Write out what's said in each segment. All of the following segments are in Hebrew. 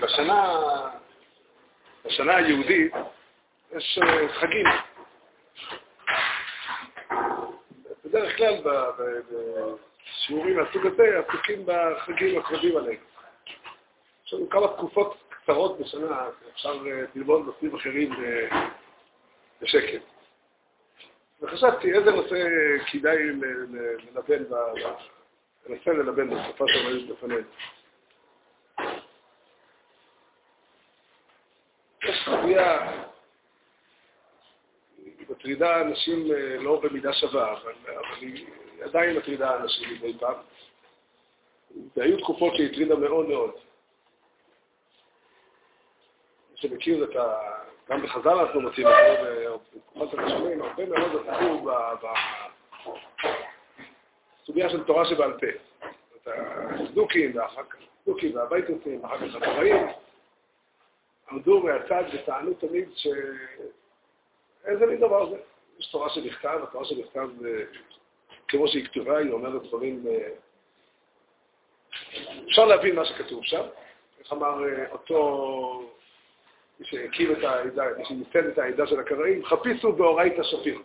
בשנה, בשנה היהודית יש אה, חגים. בדרך כלל בשיעורים מהסוג הזה עסוקים בחגים הקרובים עליהם. יש לנו כמה תקופות קצרות בשנה, אפשר אה, ללמוד נושאים אחרים אה, בשקט. וחשבתי איזה נושא כדאי ללבן, ננסה ללבן בתקופה של בפנינו. יש סוגיה, מטרידה אנשים אה, לא במידה שווה, אבל, אבל היא עדיין מטרידה אנשים מדי פעם. והיו תקופות שהיא הטרידה מאוד מאוד. מי שמכיר את ה... גם בחז"ל אנחנו מוצאים את זה, בתקופת הראשונים, הרבה מאוד עסקו בסוגיה של תורה שבעל פה. את הסדוקים, ואחר כך הסדוקים והבייטוסים, ואחר כך התוראים. עמדו מהצד וטענו תמיד ש... איזה מין דבר זה? יש תורה שנכתב, התורה שנכתב, כמו שהיא כתובה, היא אומרת דברים... אה, אפשר להבין מה שכתוב שם. איך אמר אה, אותו מי שהקים את העדה, מי שניתן את העדה של הקראים, חפיסו באורייתא שפיר.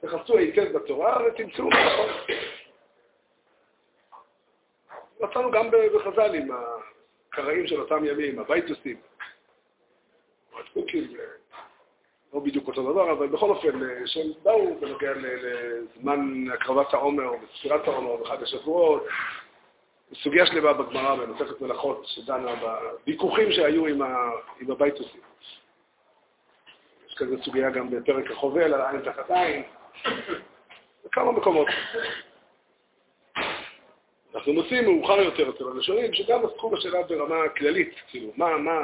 תחפשו היטב בתורה ותמצאו נכון. מצאנו גם בחז"ל עם הקראים של אותם ימים, הבייטוסים. הסטוקים, לא בדיוק אותו דבר, אבל בכל אופן, אה, שהם באו בנוגע לזמן הקרבת העומר וספירת העומר בחג השבועות, סוגיה שלמה בגמרא במסכת מלאכות שדנה בוויכוחים שהיו עם, ה, עם הבייטוסים. יש כזה סוגיה גם בפרק החובל על עין תחת עין, בכמה מקומות. אנחנו מוצאים מאוחר יותר אצל הראשונים שגם עסקו בשאלה ברמה כללית, כאילו, מה, מה,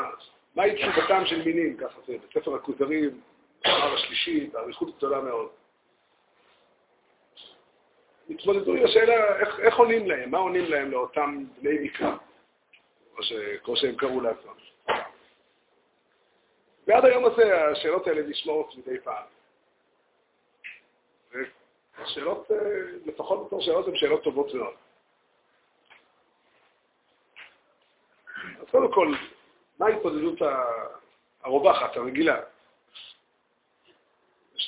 מהי תשובתם של מינים, ככה זה, בספר הכוזרים, במאמר השלישי, באריכות גדולה מאוד. התמודדו עם השאלה איך, איך עונים להם, מה עונים להם לאותם בני מקרא, כמו שהם קראו לעצמם. ועד היום הזה השאלות האלה נשמעות מדי פעם. השאלות, אה, לפחות בתור שאלות, הן שאלות טובות מאוד. אז קודם כל, מה ההתמודדות הרווחת, הרגילה?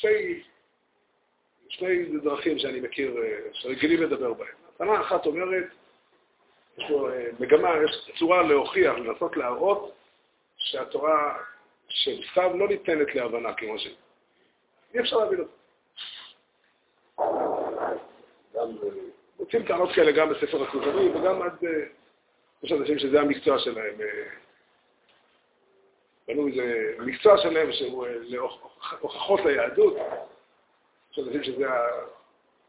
שתי, שני דרכים שאני מכיר, שרגילים לדבר בהן. הטענה אחת אומרת, יש פה אה, מגמה, יש צורה להוכיח, לנסות להראות שהתורה של סתיו לא ניתנת להבנה כמו שהיא. אי אפשר להבין אותה. מוצאים טענות כאלה גם בספר הכוזרי וגם עד... אה, יש אנשים שזה המקצוע שלהם. אה, בנו איזה מקצוע שלם שהוא הוכחות ליהדות. יש אנשים שזה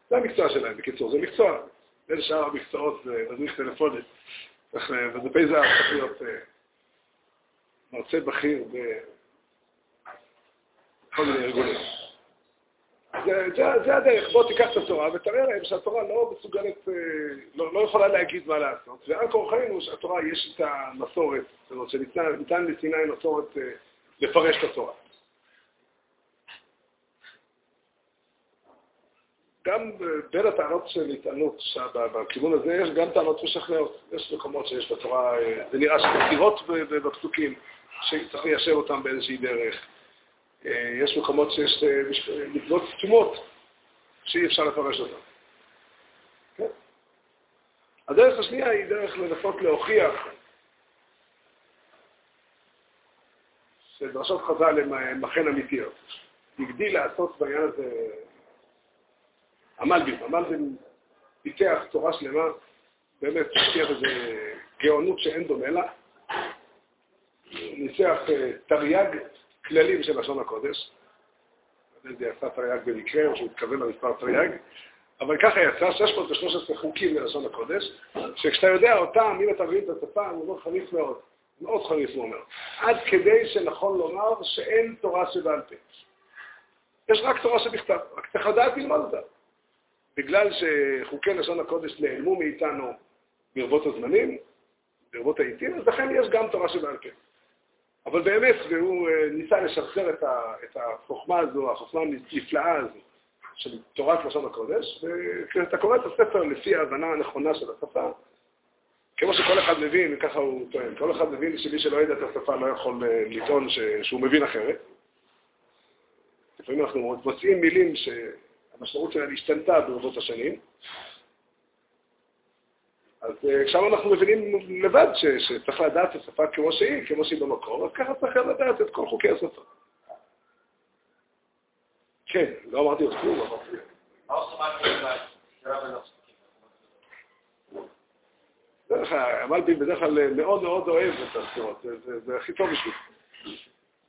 זה המקצוע שלהם, בקיצור, זה מקצוע. בין שאר המקצועות זה מדריך טלפונית. ודפי זה צריך להיות אה, מרצה בכיר בכל מיני ארגונים. זה, הדרך, בוא תיקח את התורה ותראה להם שהתורה לא מסוגלת, אה, לא, לא יכולה להגיד מה לעשות. ועל כורחנו שהתורה יש את המסורת, זאת אומרת שניתן לסיני מסורת אה, לפרש את התורה. גם בין הטענות של התענות בכיוון הזה, יש גם טענות משכנעות. יש מקומות שיש בתורה, אה, זה נראה שמכירות בפסוקים, שצריך ליישב אותם באיזושהי דרך. אה, יש מקומות שיש מצוות אה, סתומות שאי אפשר לפרש אותן. כן? הדרך השנייה היא דרך לנסות להוכיח שדרשות חז"ל הן אכן אמיתיות. הגדיל לעשות בעניין הזה המלבים. המלבים פיתח תורה שלמה, באמת פיתח איזו גאונות שאין דומה לה. ניסח אה, תרי"ג כללים של לשון הקודש. לא זה יצא תרי"ג במקרה, או שהוא התכוון למספר תרי"ג, אבל ככה יצא 613 חוקים ללשון הקודש, שכשאתה יודע אותם, אם אתה מבין את השפה, הוא מאוד חריף מאוד. מאוד חריף הוא אומר. עד כדי שנכון לומר שאין תורה שבעל פה. יש רק תורה שבכתב, רק צריך לדעת ללמוד אותה. בגלל שחוקי לשון הקודש נעלמו מאיתנו ברבות הזמנים, ברבות העיתים, אז לכן יש גם תורה שבעל פה. אבל באמת, והוא אה, ניסה לשחזר את החוכמה הזו, החוכמה הנפלאה הזו של תורת לשון הקודש, וכשאתה קורא את הספר לפי ההבנה הנכונה של השפה, כמו שכל אחד מבין, ככה הוא טוען, כל אחד מבין שמי שלא יודע את השפה לא יכול אה, לטעון שהוא מבין אחרת. לפעמים אנחנו מוצאים מילים שהמשמעות שלהם השתנתה ברבות השנים, אז אה, עכשיו אנחנו מבינים לבד ש, שצריך לדעת את השפה כמו שהיא, כמו שהיא במקור, אז ככה צריך לדעת את כל חוקי השפה. כן, לא אמרתי עוד כלום, אמרתי. דרך המלבים בדרך כלל מאוד מאוד אוהב את הסתירות, זה, זה הכי טוב בשביל.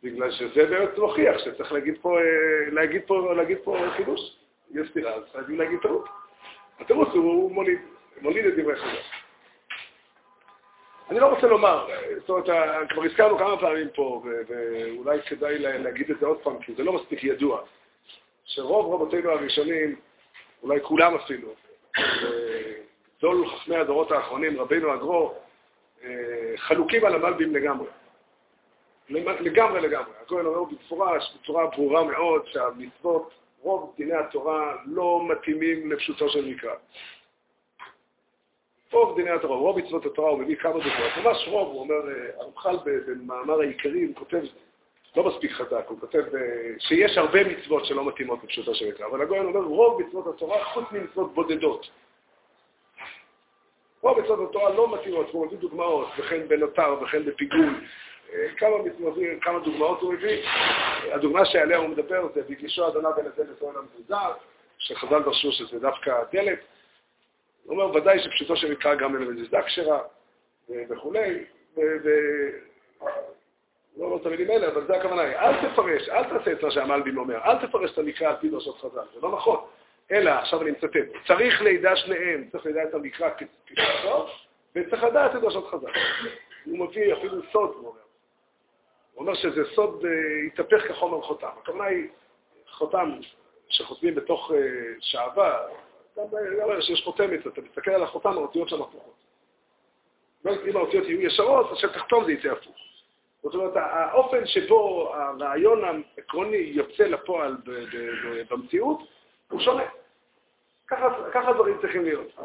בגלל שזה באמת מוכיח שצריך להגיד פה, אה, להגיד פה, להגיד פה חידוש. יש סתירה, אז חייבים להגיד טעות. התירוץ הוא מוליד. מוליד את דברי חז"ל. אני לא רוצה לומר, זאת אומרת, כבר הזכרנו כמה פעמים פה, ואולי כדאי להגיד את זה עוד פעם, כי זה לא מספיק ידוע, שרוב רבותינו הראשונים, אולי כולם אפילו, גדול חכמי הדורות האחרונים, רבינו הגרו, חלוקים על המלבים לגמרי. לגמרי לגמרי. הכהן אומר במפורש, בצורה ברורה מאוד, שהמצוות, רוב דיני התורה לא מתאימים לפשוטו של מקרא. רוב דיני התורה, רוב מצוות התורה, הוא מביא כמה דוגמאות, ממש רוב, הוא אומר, אה, הרמח"ל במאמר העיקרי, הוא כותב, לא מספיק חזק, הוא כותב אה, שיש הרבה מצוות שלא מתאימות לפשוטו של מקרא, אבל הגויין אומר, רוב מצוות התורה, חוץ ממצוות בודדות. רוב מצוות התורה לא מתאימות, הוא מביא דוגמאות, וכן בנותר וכן בפיגול, אה, כמה, מצוות, כמה דוגמאות הוא מביא. הדוגמה שעליה הוא מדבר זה בגישו אדוני בן הזה לצורך המזוזה, שחז"ל דרשו שזה דווקא הדלת. הוא אומר, ודאי שפשוטו של מקרא גם למזיזדה כשרה וכולי, לא אומר את המילים האלה, אבל זה הכוונה היא, אל תפרש, אל תעשה את מה שהמלבים אומר, אל תפרש את המקרא על פי דרשות חז"ל, זה לא נכון. אלא, עכשיו אני מצטט, צריך לידע שניהם, צריך לידע את המקרא כפשוטו, וצריך לדעת את דרשות חז"ל. הוא מביא אפילו סוד, הוא אומר. הוא אומר שזה סוד אה, התהפך כחומר חותם. הכוונה היא, חותם שחותמים בתוך אה, שעבה, שיש חותמת, אתה מסתכל על החותם, האותיות שם הפוכות. אם האותיות יהיו ישרות, אז שתחתום זה יצא הפוך. זאת אומרת, האופן שבו הרעיון העקרוני יוצא לפועל במציאות, הוא שונה. ככה דברים צריכים להיות.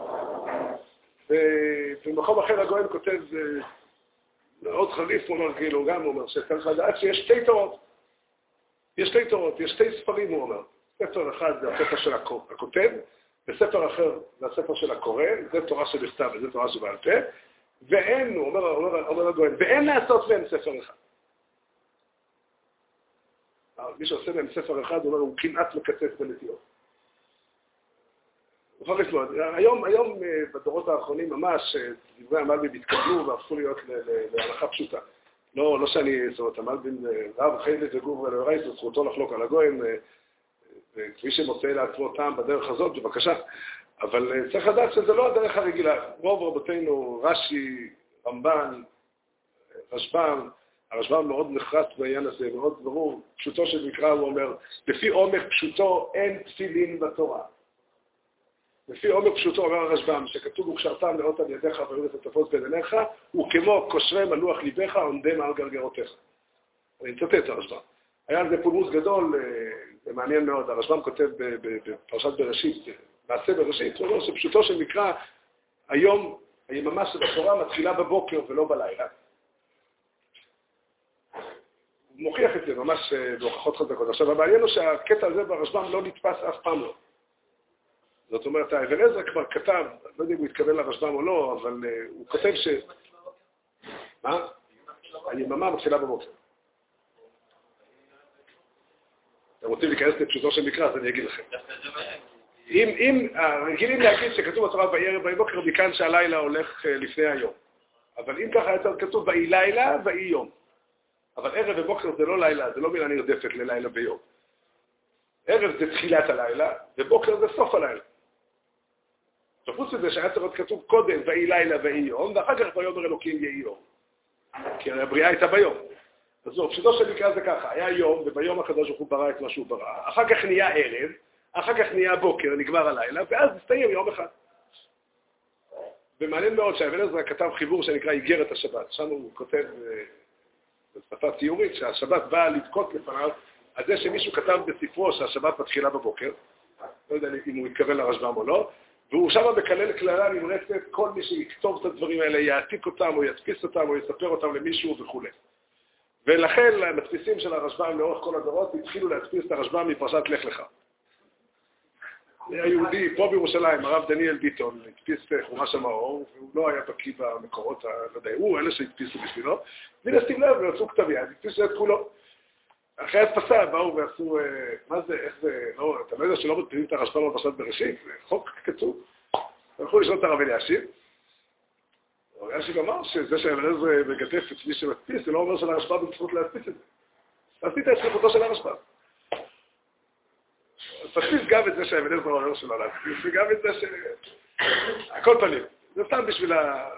ובמקום אחר הגויין כותב, מאוד חריף, הוא אומר, כאילו, גם הוא אומר, שצריך לדעת שיש שתי תורות. יש שתי תורות, יש שתי ספרים, הוא אומר. ספר אחד זה הספר של הכותב, בספר אחר, זה הספר של הקורא, זה תורה שבכתב וזה תורה שבעל פה, ואין, הוא אומר, אומר, אומר הגויין, ואין לעשות מהם ספר אחד. מי שעושה מהם ספר אחד, הוא אומר, הוא כמעט מקצץ בנטיות. חופש מאוד. היום, היום אה, בדורות האחרונים ממש, אה, דברי המלבים התקבלו והפכו להיות להלכה פשוטה. לא, לא שאני, זאת אומרת, המלבים, אה, רב חייבת וגור ולאורייס, זכותו לחלוק על הגויים, וכפי שמוצא לעצמו טעם בדרך הזאת, בבקשה. אבל אה, צריך לדעת שזה לא הדרך הרגילה. רוב רבותינו, רש"י, רמב"ן, רשב"ם, הרשב"ם מאוד נחרץ בעניין הזה, מאוד ברור. פשוטו של מקרא, הוא אומר, לפי עומק פשוטו אין תפילין בתורה. לפי עומק פשוטו אומר הרשב"ם, שכתוב וקשרתם לאות על ידיך ויורד את התפוס בין עיניך, וכמו קושרי מלוח ליבך עומדם על גרגרותיך. אני מצטט את הרשב"ם. היה על זה פולמוס גדול, אה, זה מעניין מאוד, הרשב"ם כותב בפרשת בראשית, מעשה בראשית, הוא אומר שפשוטו של מקרא, היום היממה של התורה מתחילה בבוקר ולא בלילה. הוא מוכיח את זה ממש אה, בהוכחות חזקות. עכשיו, המעניין הוא שהקטע הזה ברשב"ם לא נתפס אף פעם לא. זאת אומרת, האבן עזרא כבר כתב, לא יודע אם הוא התכוון לרשב"ם או לא, אבל uh, הוא כותב ש... מה? היממה מתחילה בבוקר. אתם רוצים להיכנס לפשוטו של מקרא, אז אני אגיד לכם. אם, אם, רגילים להגיד שכתוב בתורה ויהי ערב ויהי בוקר, מכאן שהלילה הולך אה, לפני היום. אבל אם ככה יותר כתוב ויהי לילה ויהי יום. אבל ערב ובוקר זה לא לילה, זה לא מילה נרדפת ללילה ויום. ערב זה תחילת הלילה, ובוקר זה סוף הלילה. וחוץ מזה שהיה צריך להיות כתוב קודם ויהי לילה ויהי יום, ואחר כך ויאמר אלוקים יהי יום. כי הרי הבריאה הייתה ביום. זהו, פשוטו של מקרה זה ככה, היה יום, וביום הקדוש ברוך הוא ברא את מה שהוא ברא, אחר כך נהיה ערב, אחר כך נהיה בוקר, נגמר הלילה, ואז נסתיים יום אחד. ומעניין מאוד שהאבן עזרא כתב חיבור שנקרא איגרת השבת, שם הוא כותב אה, בשפה ציורית שהשבת באה לבכות לפניו על זה שמישהו כתב בספרו שהשבת מתחילה בבוקר, לא יודע אם הוא התכוון לרשב"ם או לא, והוא שם מקלל קללה נמרצת, כל מי שיכתוב את הדברים האלה יעתיק אותם או ידפיס אותם או יספר אותם למישהו וכו'. ולכן המדפיסים של הרשב"ם לאורך כל הדורות התחילו להדפיס את הרשב"ם מפרשת לך לך. היה יהודי פה בירושלים, הרב דניאל ביטון, הדפיס חומש המאור, והוא לא היה בקיא במקורות, לא יודע, הוא אלה שהדפיסו בשבילו, ונשים לב, ויצאו כתב יד, הדפיסו את כולו. אחרי הדפסה באו ועשו, אה, מה זה, איך זה, לא, אתה לא יודע שלא מדפיסים את הרשב"ם בפרשת בראשית? זה חוק כתוב. הלכו לשאול את הרב אלישיב. אלישיב אמר שזה שהאבן מגדף את מי שמדפיס, זה לא אומר שלרשב"ם בזכות להדפיס את זה. עשית את שליחותו של הרשב"ם. תדפיס גם את זה שהאבן עזרא אומר שלא להדפיס, וגם את זה ש... הכל פנים. זה סתם בשביל ה...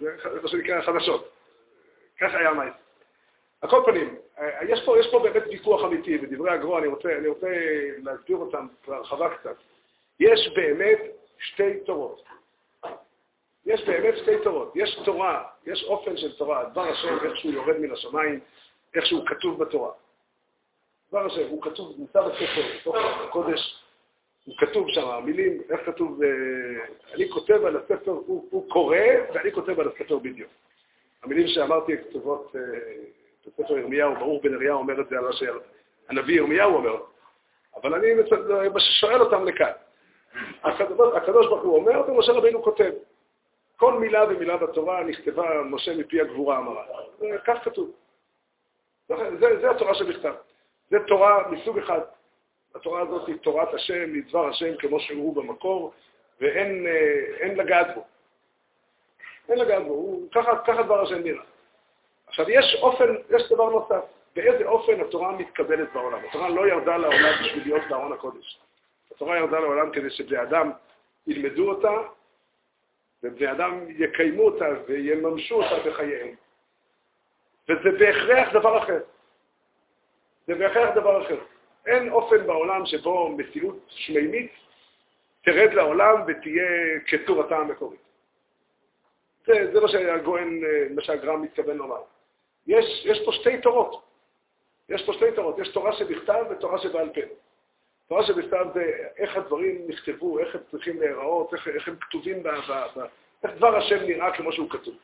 זה מה שנקרא חדשות. ככה היה מייס. על כל פנים, יש פה, יש פה באמת ויכוח אמיתי בדברי הגרוע, אני רוצה, אני רוצה להסביר אותם בהרחבה קצת. יש באמת שתי תורות. יש באמת שתי תורות. יש תורה, יש אופן של תורה, דבר השם, איך שהוא יורד מן השמיים, איך שהוא כתוב בתורה. דבר השם, הוא כתוב, נמצא בספר, בתוך הקודש, הוא כתוב שם, המילים, איך כתוב, אה, אני כותב על הספר, הוא, הוא קורא, ואני כותב על הספר בדיוק. המילים שאמרתי כתובות אה, בספר ירמיהו, ברוך בן אריה אומר את זה על אשר הנביא ירמיהו אומר, אבל אני שואל אותם לכאן. הקדוש ברוך הוא אומר, ומשה רבינו כותב. כל מילה ומילה בתורה נכתבה משה מפי הגבורה אמרה. כך כתוב. זה, זה התורה שבכתב. זה תורה מסוג אחד. התורה הזאת היא תורת השם, היא דבר השם כמו שהוא במקור, ואין אה, לגעת בו. אין לגעת בו, הוא, ככה, ככה דבר השם נראה. עכשיו, יש אופן, יש דבר נוסף, באיזה אופן התורה מתקבלת בעולם. התורה לא ירדה לעולם בשביל להיות בארון הקודש. התורה ירדה לעולם כדי שבני אדם ילמדו אותה, ובני אדם יקיימו אותה ויממשו אותה בחייהם. וזה בהכרח דבר אחר. זה בהכרח דבר אחר. אין אופן בעולם שבו מציאות שמימית תרד לעולם ותהיה כתורתה המקורית. זה, זה מה שהגוהן, מה שהגרם מתכוון לומר. יש, יש פה שתי תורות. יש פה שתי תורות. יש תורה שבכתב ותורה שבעל פה. תורה שבכתב זה איך הדברים נכתבו, איך הם צריכים להיראות, איך, איך הם כתובים, ב, ב, ב, איך דבר השם נראה כמו שהוא כתוב.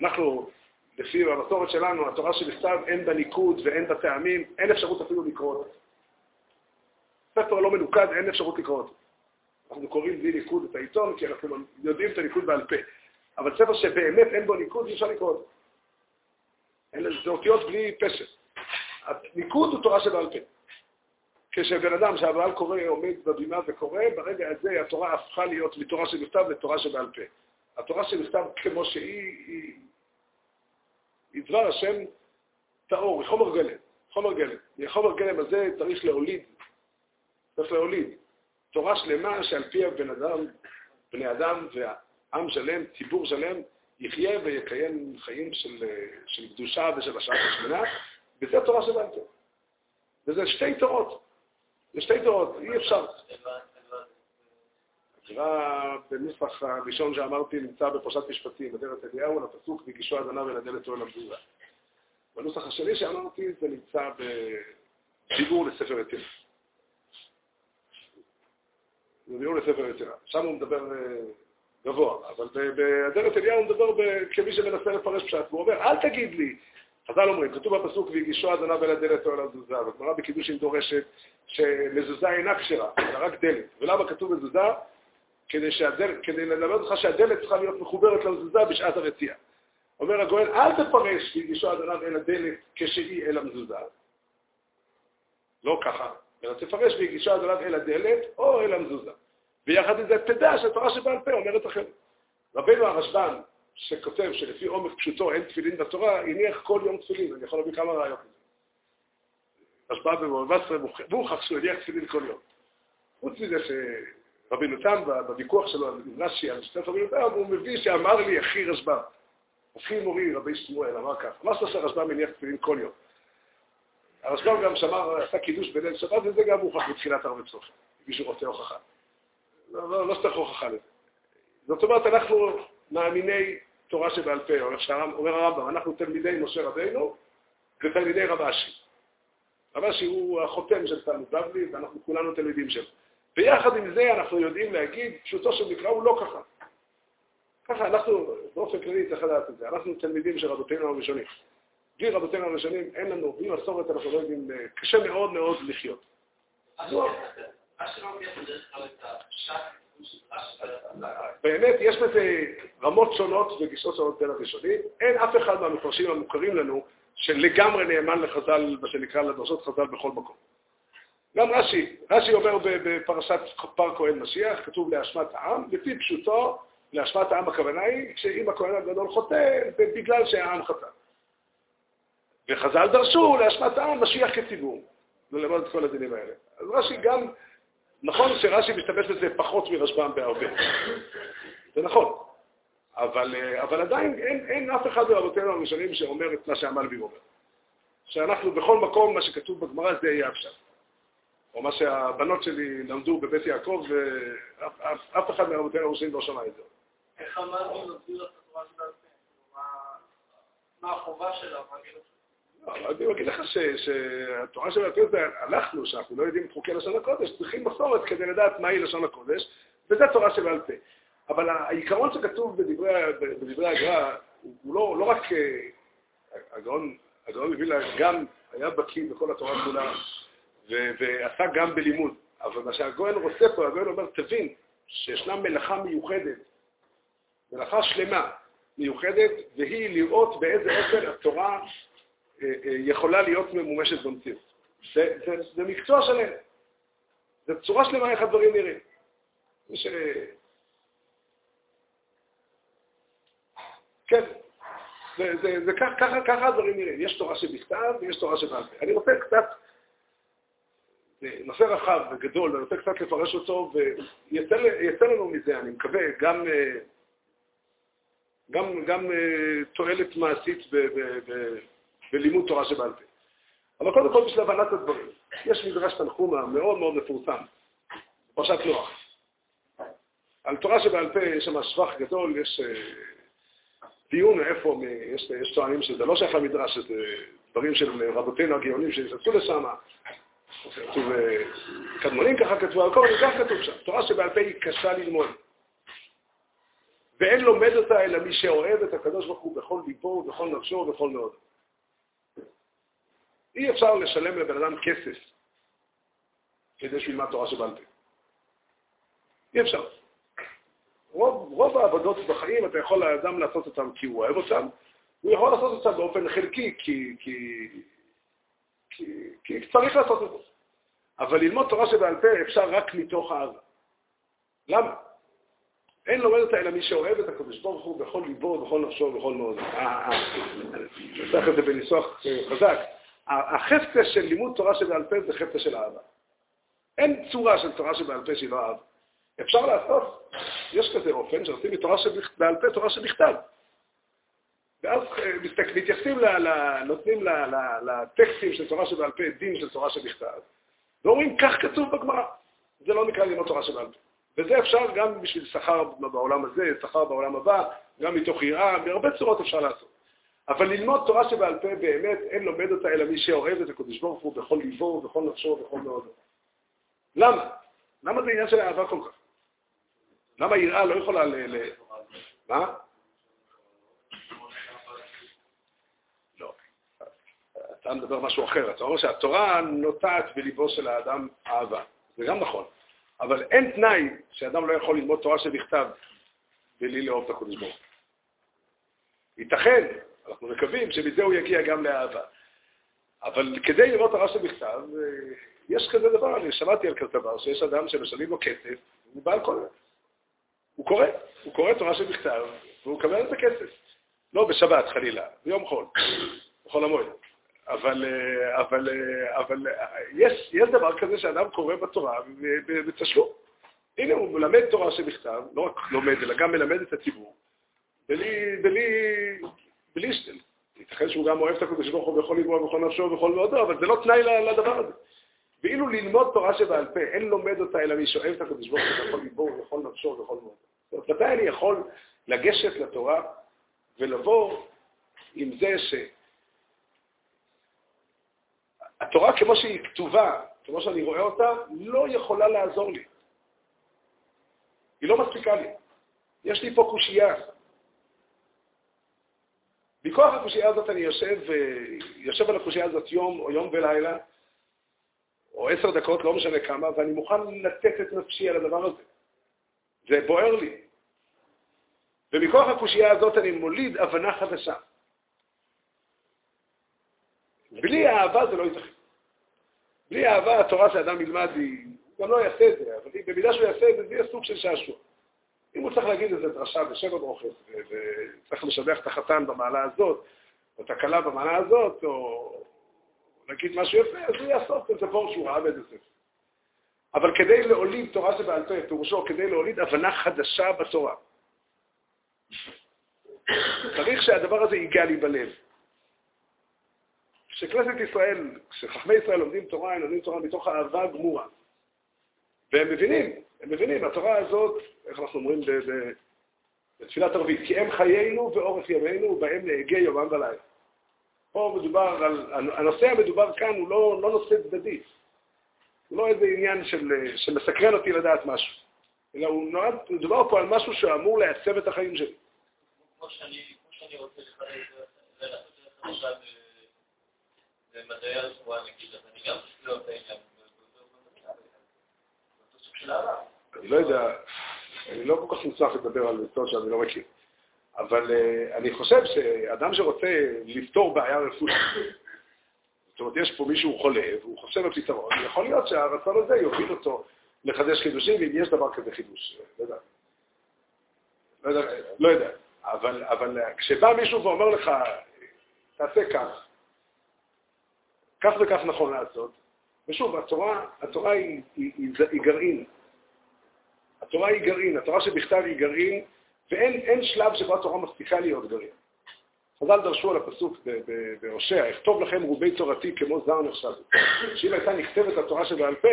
אנחנו, לפי המסורת שלנו, התורה שבכתב אין בה ניקוד ואין בה טעמים, אין אפשרות אפילו לקרוא אותה. ספר לא מנוקד, אין אפשרות לקרוא אותו. אנחנו קוראים בלי ניקוד את העיתון, כי אנחנו יודעים את הניקוד בעל פה. אבל ספר שבאמת אין בו ניקוד, אי אפשר לקרוא אותו. זה אותיות בלי פשר. הניקוד הוא תורה שבעל פה. כשבן אדם שהבעל קורא, עומד בבימה וקורא, ברגע הזה התורה הפכה להיות מתורה שבכתב לתורה שבעל פה. התורה שבכתב כמו שהיא, היא, היא דבר השם טהור, היא חומר גלם. חומר גלם. מחומר גלם הזה צריך להוליד, צריך להוליד תורה שלמה שעל פיה בן אדם, בני אדם ועם שלם, ציבור שלם, יחיה ויקיים חיים של, של קדושה ושל השעה השמונה, וזה תורה שבעל פה. וזה שתי תורות. זה שתי תורות, אי אפשר. התורה בנוסח הראשון שאמרתי נמצא בפרשת משפטים, בדרת אליהו, לפסוק והגישו עניו אל הדלת אוהל המזוזה. בנוסח השני שאמרתי זה נמצא בדיבור לספר יתרה. זה דיבור לספר יתרה. שם הוא מדבר גבוה, אבל באדרת אליהו הוא מדבר כמי שמנסה לפרש פשט, והוא אומר, אל תגיד לי, חז"ל אומרים, כתוב בפסוק, והגישו עניו אל הדלת או אל המזוזה, והגמרא בקידושין דורשת שמזוזה אינה כשרה, זה רק דלת. ולמה כתוב מזוזה? כדי, שהדל, כדי ללמד אותך שהדלת צריכה להיות מחוברת למזוזה בשעת הרצייה. אומר הגואל, אל תפרש והגישו עניו אל הדלת כשהיא אל המזוזה. לא ככה, אלא תפרש והגישו עניו אל הדלת או אל המזוזה. ויחד עם זה תדע שהתורה שבעל פה אומרת אחרת. רבנו הרשב"ן, שכותב שלפי עומק פשוטו אין תפילין בתורה, הניח כל יום תפילין, אני יכול להביא כמה רעיון לזה. רשב"ן במובסר מוכח שהוא הניח תפילין כל יום. חוץ מזה שרבינו תם, בוויכוח שלו על רש"י, על שתי רבינו תם, הוא מביא שאמר לי אחי רשב"ן. הופכים מורי רבי שמואל אמר כך, מה שעושה רשב"ם מניח תפילין כל יום. הרשב"ם גם שמר, עשה קידוש בליל שבת, וזה גם הוכח בתחילת הרבה סופה, מישהו רוצה הוכחה. לא, לא, לא צריך הוכחה לזה. זאת אומרת, אנחנו מאמיני תורה שבעל פה, אומר הרמב"ם, אנחנו תלמידי משה רבינו ותלמידי רב אשי. רב אשי הוא החותם של תלמוד בבלי, ואנחנו כולנו תלמידים שלו. ויחד עם זה אנחנו יודעים להגיד, פשוטו של מקרא הוא לא ככה. ככה אנחנו, באופן כללי צריך לדעת את זה, אנחנו תלמידים של רבותינו הראשונים. בלי רבותינו הראשונים אין לנו, בלי מסורת אנחנו לא יודעים, אה, קשה מאוד מאוד לחיות. באמת, יש בזה רמות שונות וגישות שונות בין הראשונים. אין אף אחד מהמפרשים המוכרים לנו שלגמרי נאמן לחז"ל, מה שנקרא לדרשות חז"ל בכל מקום. גם רש"י, רש"י אומר בפרשת פר כהן משיח, כתוב להשמת העם, לפי פשוטו, להשמת העם הכוונה היא שאם הכהן הגדול חוטא, זה בגלל שהעם חטא. וחז"ל דרשו להשמת העם משיח כציבור, ללמוד את כל הדינים האלה. אז רש"י גם, נכון שרש"י משתמש בזה פחות מרשב"ם בהרבה. זה נכון. אבל, אבל עדיין אין, אין אף אחד מרבותינו הראשונים שאומר את מה שהמלבי אומר. שאנחנו בכל מקום, מה שכתוב בגמרא זה יהיה עכשיו. או מה שהבנות שלי למדו בבית יעקב, ואף אחד מרבותינו הראשונים לא שמע את זה. איך המלבי מסביר את התורה של מה החובה שלה? אני אגיד לך שהתורה של התורה זה אנחנו, שאנחנו לא יודעים את חוקי לשון הקודש, צריכים מסורת כדי לדעת מהי לשון הקודש, וזה תורה שבעל פה. אבל העיקרון שכתוב בדברי הגר"א הוא לא, לא רק, אה, הגאון, הגאון מווילנה גם היה בקיא בכל התורה כולה, ועשה גם בלימוד. אבל מה שהגאון רוצה פה, הגאון אומר, תבין שישנה מלאכה מיוחדת, מלאכה שלמה מיוחדת, והיא לראות באיזה אופן התורה יכולה להיות ממומשת במציאות. זה, זה, זה מקצוע שלם. זה צורה שלמה איך הדברים נראים. ש... כן, זה, זה, זה כך, ככה, ככה הדברים נראים. יש תורה שבכתב ויש תורה שבעל פה. אני רוצה קצת, נושא רחב וגדול, ואני רוצה קצת לפרש אותו, ויצא לנו מזה, אני מקווה, גם, אה, גם, גם תועלת מעשית ב, ב, ב, בלימוד תורה שבעל פה. אבל קודם כל בשביל הבנת הדברים, יש מדרש תנחומה מאוד מאוד מפורסם, פרשת נוח. על תורה שבעל פה יש שם שבח גדול, יש אה, דיון איפה, יש, יש טוענים שזה לא שייך למדרש, שזה דברים של רבותינו הגאונים שנכנסו לשם, כתוב, אה, קדמונים ככה כתבו, על כל מיני כך כתוב שם. תורה שבעל פה היא קשה ללמוד. ואין לומד אותה אלא מי שאוהב את הקדוש ברוך הוא בכל ליבו ובכל נפשו ובכל מאודו. אי אפשר לשלם לבן אדם כסף כדי שהוא ילמד תורה שבעל פה. אי אפשר. רוב, רוב העבודות בחיים אתה יכול לאדם לעשות אותן כי הוא אוהב אותן, הוא יכול לעשות אותן באופן חלקי כי, כי, כי, כי צריך לעשות את זה. אבל ללמוד תורה שבעל פה אפשר רק מתוך אהבה. למה? אין לומד אותה אלא מי שאוהב את הקדוש ברוך הוא בכל ליבו, ובכל נפשו, ובכל מאוד. נצטרך את זה בניסוח חזק. החפצה של לימוד תורה שבעל פה זה חפצה של אהבה. אין צורה של תורה שבעל פה שהיא לא אהבה. אפשר לעשות, יש כזה אופן שעושים מתורה שבעל פה תורה שבכתב. ואז אה, מתייחסים, נותנים לטקסטים של תורה שבעל פה דין של תורה שבכתב, ואומרים, כך כתוב בגמרא. זה לא נקרא לימוד תורה שבעל פה. וזה אפשר גם בשביל שכר בעולם הזה, שכר בעולם הבא, גם מתוך יראה, בהרבה צורות אפשר לעשות. אבל ללמוד תורה שבעל פה באמת, אין לומד אותה אלא מי שאוהב את הקדוש ברוך הוא בכל ליבו, ובכל נפשו, ובכל מאודו. למה? למה זה עניין של אהבה כל כך? למה יראה לא יכולה ל... ל... מה? לא. אתה מדבר משהו אחר. אתה אומר שהתורה נוטעת בליבו של האדם אהבה. זה גם נכון. אבל אין תנאי שאדם לא יכול ללמוד תורה שבכתב בלי לאהוב את הקדוש ברוך ייתכן, אנחנו מקווים שמזה הוא יגיע גם לאהבה. אבל כדי לראות תורה שבכתב, אה, יש כזה דבר, אני שמעתי על כזה דבר, שיש אדם שמשלמים לו כסף, הוא בעל קורא. הוא קורא, הוא קורא תורה שבכתב, והוא מקבל את הכסף. לא בשבת, חלילה, ביום חול, בחול המועד. אבל, אה, אבל, אה, אבל יש, יש דבר כזה שאדם קורא בתורה בתשלום. הנה, הוא מלמד תורה שבכתב, לא רק לומד, אלא גם מלמד את הציבור, בלי, בלי, בלי ש... ייתכן שהוא גם אוהב את הקדוש ברוך הוא בכל ליבו ובכל נפשו ובכל מאודו, אבל זה לא תנאי לדבר הזה. ואילו ללמוד תורה שבעל פה, אין לומד אותה אלא מי שאוהב את הקדוש ברוך הוא בכל ליבו ובכל נפשו ובכל מאודו. זאת אומרת, מתי אני יכול לגשת לתורה ולבוא עם זה ש... התורה כמו שהיא כתובה, כמו שאני רואה אותה, לא יכולה לעזור לי. היא לא מספיקה לי. יש לי פה קושייה. מכוח הקושייה הזאת אני יושב, יושב על הקושייה הזאת יום או יום ולילה, או עשר דקות, לא משנה כמה, ואני מוכן לתת את נפשי על הדבר הזה. זה בוער לי. ומכוח הקושייה הזאת אני מוליד הבנה חדשה. בלי אהבה זה לא ייתכן. בלי אהבה התורה שאדם ילמד היא, גם לא יעשה את זה, אבל במידה שהוא יעשה את זה, זה יהיה סוג של שעשוע. אם הוא צריך להגיד איזה דרשה בשבע ברוכס, וצריך לשבח את החתן במעלה הזאת, או את הכלה במעלה הזאת, או להגיד משהו יפה, אז הוא יעשות את בור שהוא ראה באיזה ספר. אבל כדי להוליד תורה שבעל פה, פירושו כדי להוליד הבנה חדשה בתורה. צריך שהדבר הזה ייגע לי בלב. כשכנסת ישראל, כשחכמי ישראל לומדים תורה, הם לומדים תורה מתוך אהבה גמורה. והם מבינים, הם מבינים, התורה הזאת, איך אנחנו אומרים בתפילת ערבית, כי הם חיינו ואורך ימינו, ובהם נהגה יומם ולילה. פה מדובר על, הנושא המדובר כאן הוא לא, לא נושא צדדי. הוא לא איזה עניין של, שמסקרן אותי לדעת משהו, אלא הוא נועד, מדובר פה על משהו שאמור לעצב את החיים שלי. כמו שאני רוצה לחדש, במדעי הרפואה נגיד, אז אני גם חושב לא אני לא יודע, אני לא כל כך מוצלח לדבר על מקצוע שאני לא מכיר, אבל uh, אני חושב שאדם שרוצה לפתור בעיה רפואית, זאת אומרת, יש פה מישהו חולה והוא חושב על פתרון, יכול להיות שהרצון הזה יוביל אותו לחדש חידושים, ואם יש דבר כזה חידוש, לא יודע. לא יודע, לא יודע. אבל, אבל כשבא מישהו ואומר לך, תעשה כך, כך וכך נכון לעשות. ושוב, התורה, התורה היא, היא, היא, היא גרעין. התורה היא גרעין, התורה שבכתב היא גרעין, ואין שלב שבו התורה מבטיחה להיות גרעין. חז"ל דרשו על הפסוק בהושע, אכתוב לכם רובי תורתי כמו זר נחשב. שאם הייתה נכתבת התורה שבעל פה,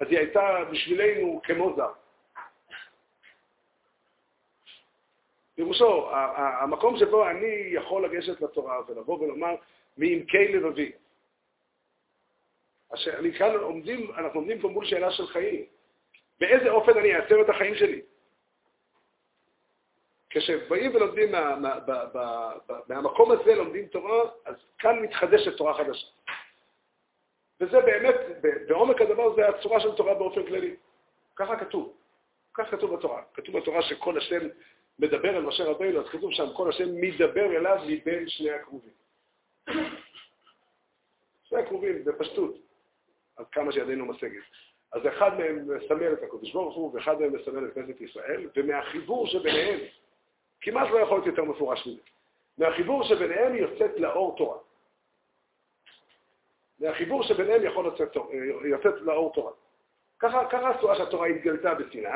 אז היא הייתה בשבילנו כמו זר. פירושו, המקום שבו אני יכול לגשת לתורה ולבוא ולומר מעמקי לבבי, אני כאן עומדים, אנחנו עומדים פה מול שאלה של חיים. באיזה אופן אני אעצב את החיים שלי? כשבאים ולומדים מה, מה, ב, ב, מהמקום הזה, לומדים תורה, אז כאן מתחדשת תורה חדשה. וזה באמת, בעומק הדבר זה הצורה של תורה באופן כללי. ככה כתוב. כך כתוב בתורה. כתוב בתורה שכל השם מדבר אל משה רבינו, אז כתוב שם, כל השם מדבר אליו מבין שני הקרובים. שני הקרובים, בפשטות. עד כמה שידינו משגת. אז אחד מהם מסמל את הקדוש ברוך הוא, ואחד מהם מסמל את כנסת ישראל, ומהחיבור שביניהם, כמעט לא יכול להיות יותר מפורש מזה, מהחיבור שביניהם יוצאת לאור תורה. מהחיבור שביניהם יכול לצאת, יוצאת לאור תורה. ככה, ככה הצורה שהתורה התגלתה בסיני,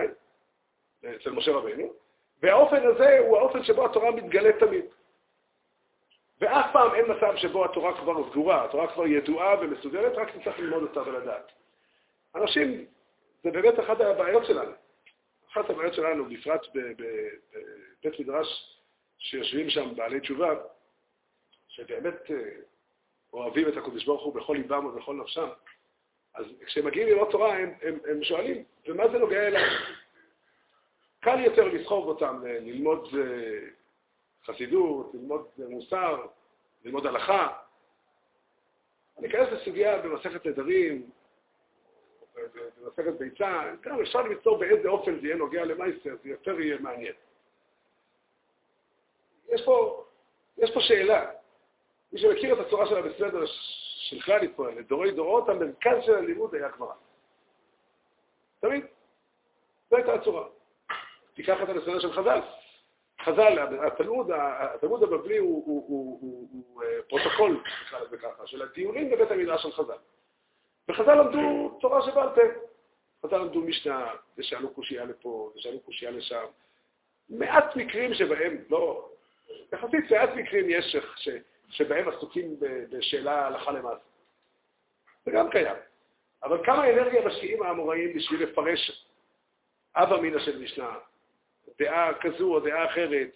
אצל משה רבנו, והאופן הזה הוא האופן שבו התורה מתגלית תמיד. ואף פעם אין מצב שבו התורה כבר סגורה, התורה כבר ידועה ומסוגלת, רק נצטרך ללמוד אותה ולדעת. אנשים, זה באמת אחת הבעיות שלנו. אחת הבעיות שלנו, בפרט בבית מדרש שיושבים שם בעלי תשובה, שבאמת אה, אוהבים את הקדוש ברוך הוא בכל ליבם ובכל נפשם, אז כשהם מגיעים ללמוד תורה, הם, הם, הם שואלים, ומה זה נוגע אליי? קל יותר לסחוב אותם ללמוד אה, חסידות, ללמוד מוסר, ללמוד הלכה. אני אכנס לסוגיה במסכת נדרים, במסכת ביצה, גם אפשר למצוא באיזה אופן זה יהיה נוגע למייסר, זה יותר יהיה מעניין. יש פה, יש פה שאלה. מי שמכיר את הצורה שלה בסדר של כלל ישראל, לדורי דורות, המרכז של הלימוד היה גמרא. תמיד. זו הייתה הצורה. תיקח את הסדר של חז"ל. חז"ל, התלמוד, התלמוד הבבלי הוא, הוא, הוא, הוא, הוא אה, פרוטוקול, נקרא לזה ככה, של הדיונים בבית המדרש של חז"ל. וחז"ל למדו תורה שבעל פה. חז"ל למדו משנה, ושאלו קושייה לפה, ושאלו קושייה לשם. מעט מקרים שבהם, לא, יחסית מעט מקרים יש ש, שבהם עסוקים בשאלה הלכה למעשה. זה גם קיים. אבל כמה אנרגיה משקיעים האמוראים בשביל לפרש אבא מינא של משנה, דעה כזו או דעה אחרת.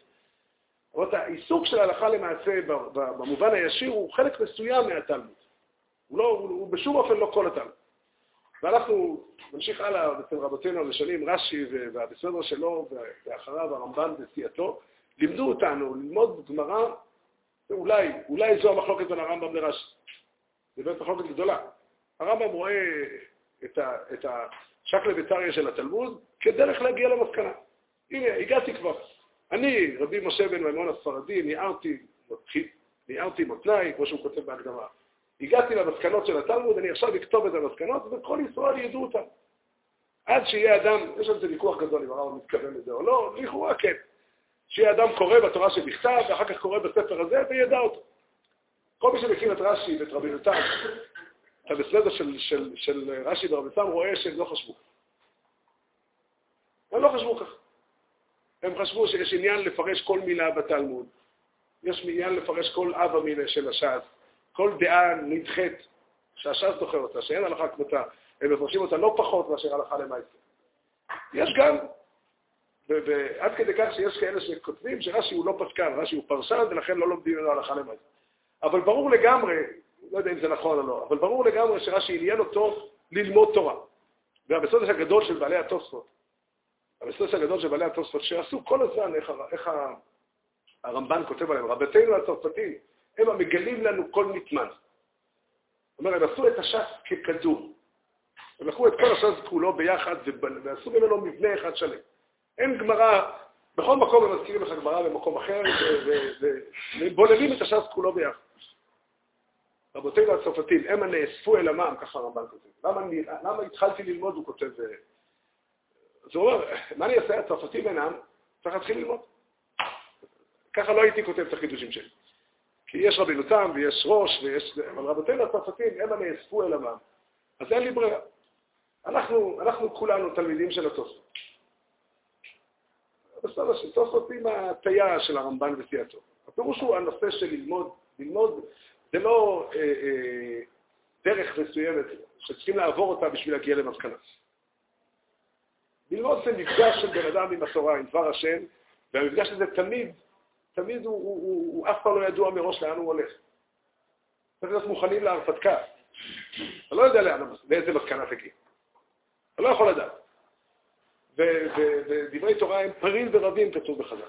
זאת העיסוק של ההלכה למעשה במובן הישיר הוא חלק מסוים מהתלמוד. הוא, לא, הוא בשום אופן לא כל התלמוד. ואנחנו נמשיך הלאה אצל רבותינו הראשונים, רש"י והבסדר שלו, ואחריו הרמב"ן וסיעתו, לימדו אותנו ללמוד גמרא, אולי, אולי זו המחלוקת בין הרמב"ם לרש"י. זו באמת מחלוקת גדולה. הרמב"ם רואה את, ה, את השקלא וטריא של התלמוד כדרך להגיע למסקנה. הנה, הגעתי כבר. אני, רבי משה בן מימון הספרדי, ניערתי, ניערתי מותניי, כמו שהוא כותב בהקדמה. הגעתי למסקנות של התלמוד, אני עכשיו אכתוב את המסקנות, וכל ישראל ידעו אותן. עד שיהיה אדם, יש על זה ויכוח גדול אם הרב מתכוון לזה או לא, לכאורה כן. שיהיה אדם קורא בתורה שבכתב, ואחר כך קורא בספר הזה, וידע אותו. כל מי שמכיר את רש"י ואת רבי נתן, את המסלדה של, של, של רש"י ורבי נתן, רואה שהם לא חשבו. הם לא חשבו כך. הם חשבו שיש עניין לפרש כל מילה בתלמוד. יש עניין לפרש כל אב המילה של הש"ס. כל דעה נדחית שהש"ס זוכר אותה, שאין הלכה כמותה, הם מפרשים אותה לא פחות מאשר הלכה למעשה. יש גם, ועד כדי כך שיש כאלה שכותבים שרש"י הוא לא פסקן, רש"י הוא פרשן ולכן לא לומדים ממנו הלכה למעשה. אבל ברור לגמרי, לא יודע אם זה נכון או לא, אבל ברור לגמרי שרש"י עניין אותו ללמוד תורה. והבסודש הגדול של בעלי התוספות, הבסודש הגדול של בעלי התוספות, שעשו כל הזמן איך, איך הרמב"ן כותב עליהם, רבתנו הצרפתים, הם המגלים לנו כל נטמן. זאת אומרת, הם עשו את הש"ס ככדור. הם לקחו את כל הש"ס כולו ביחד ועשו ממנו מבנה אחד שלם. אין גמרא, בכל מקום הם מזכירים לך גמרא במקום אחר, ובוללים את הש"ס כולו ביחד. רבותינו הצרפתים, הם הנאספו אל עמם, ככה הרמב"ן כותב. למה, למה התחלתי ללמוד, הוא כותב... אז הוא אומר, מה אני אעשה? הצרפתים אינם, צריך להתחיל ללמוד. ככה לא הייתי כותב את החידושים שלי. כי יש רבינו תם ויש ראש, ויש... אבל רבותינו הצרפתים הם הנאספו אל עמם. אז אין לי ברירה. אנחנו, אנחנו כולנו תלמידים של התוספות. בסדר, שתוספות עם ההטייה של הרמב"ן וסיעתו. הפירוש הוא הנושא של ללמוד, ללמוד זה לא אה, אה, דרך מסוימת שצריכים לעבור אותה בשביל להגיע למסקנה. ללמוד זה מפגש של בן אדם עם התורה, עם דבר השם, והמפגש הזה תמיד תמיד הוא, הוא, הוא, הוא אף פעם לא ידוע מראש לאן הוא הולך. צריך להיות מוכנים להרפתקה. אתה לא יודע לאן, לאיזה מסקנה תגיע. אתה לא יכול לדעת. ודברי תורה הם פרים ורבים, כתוב בחז"ל.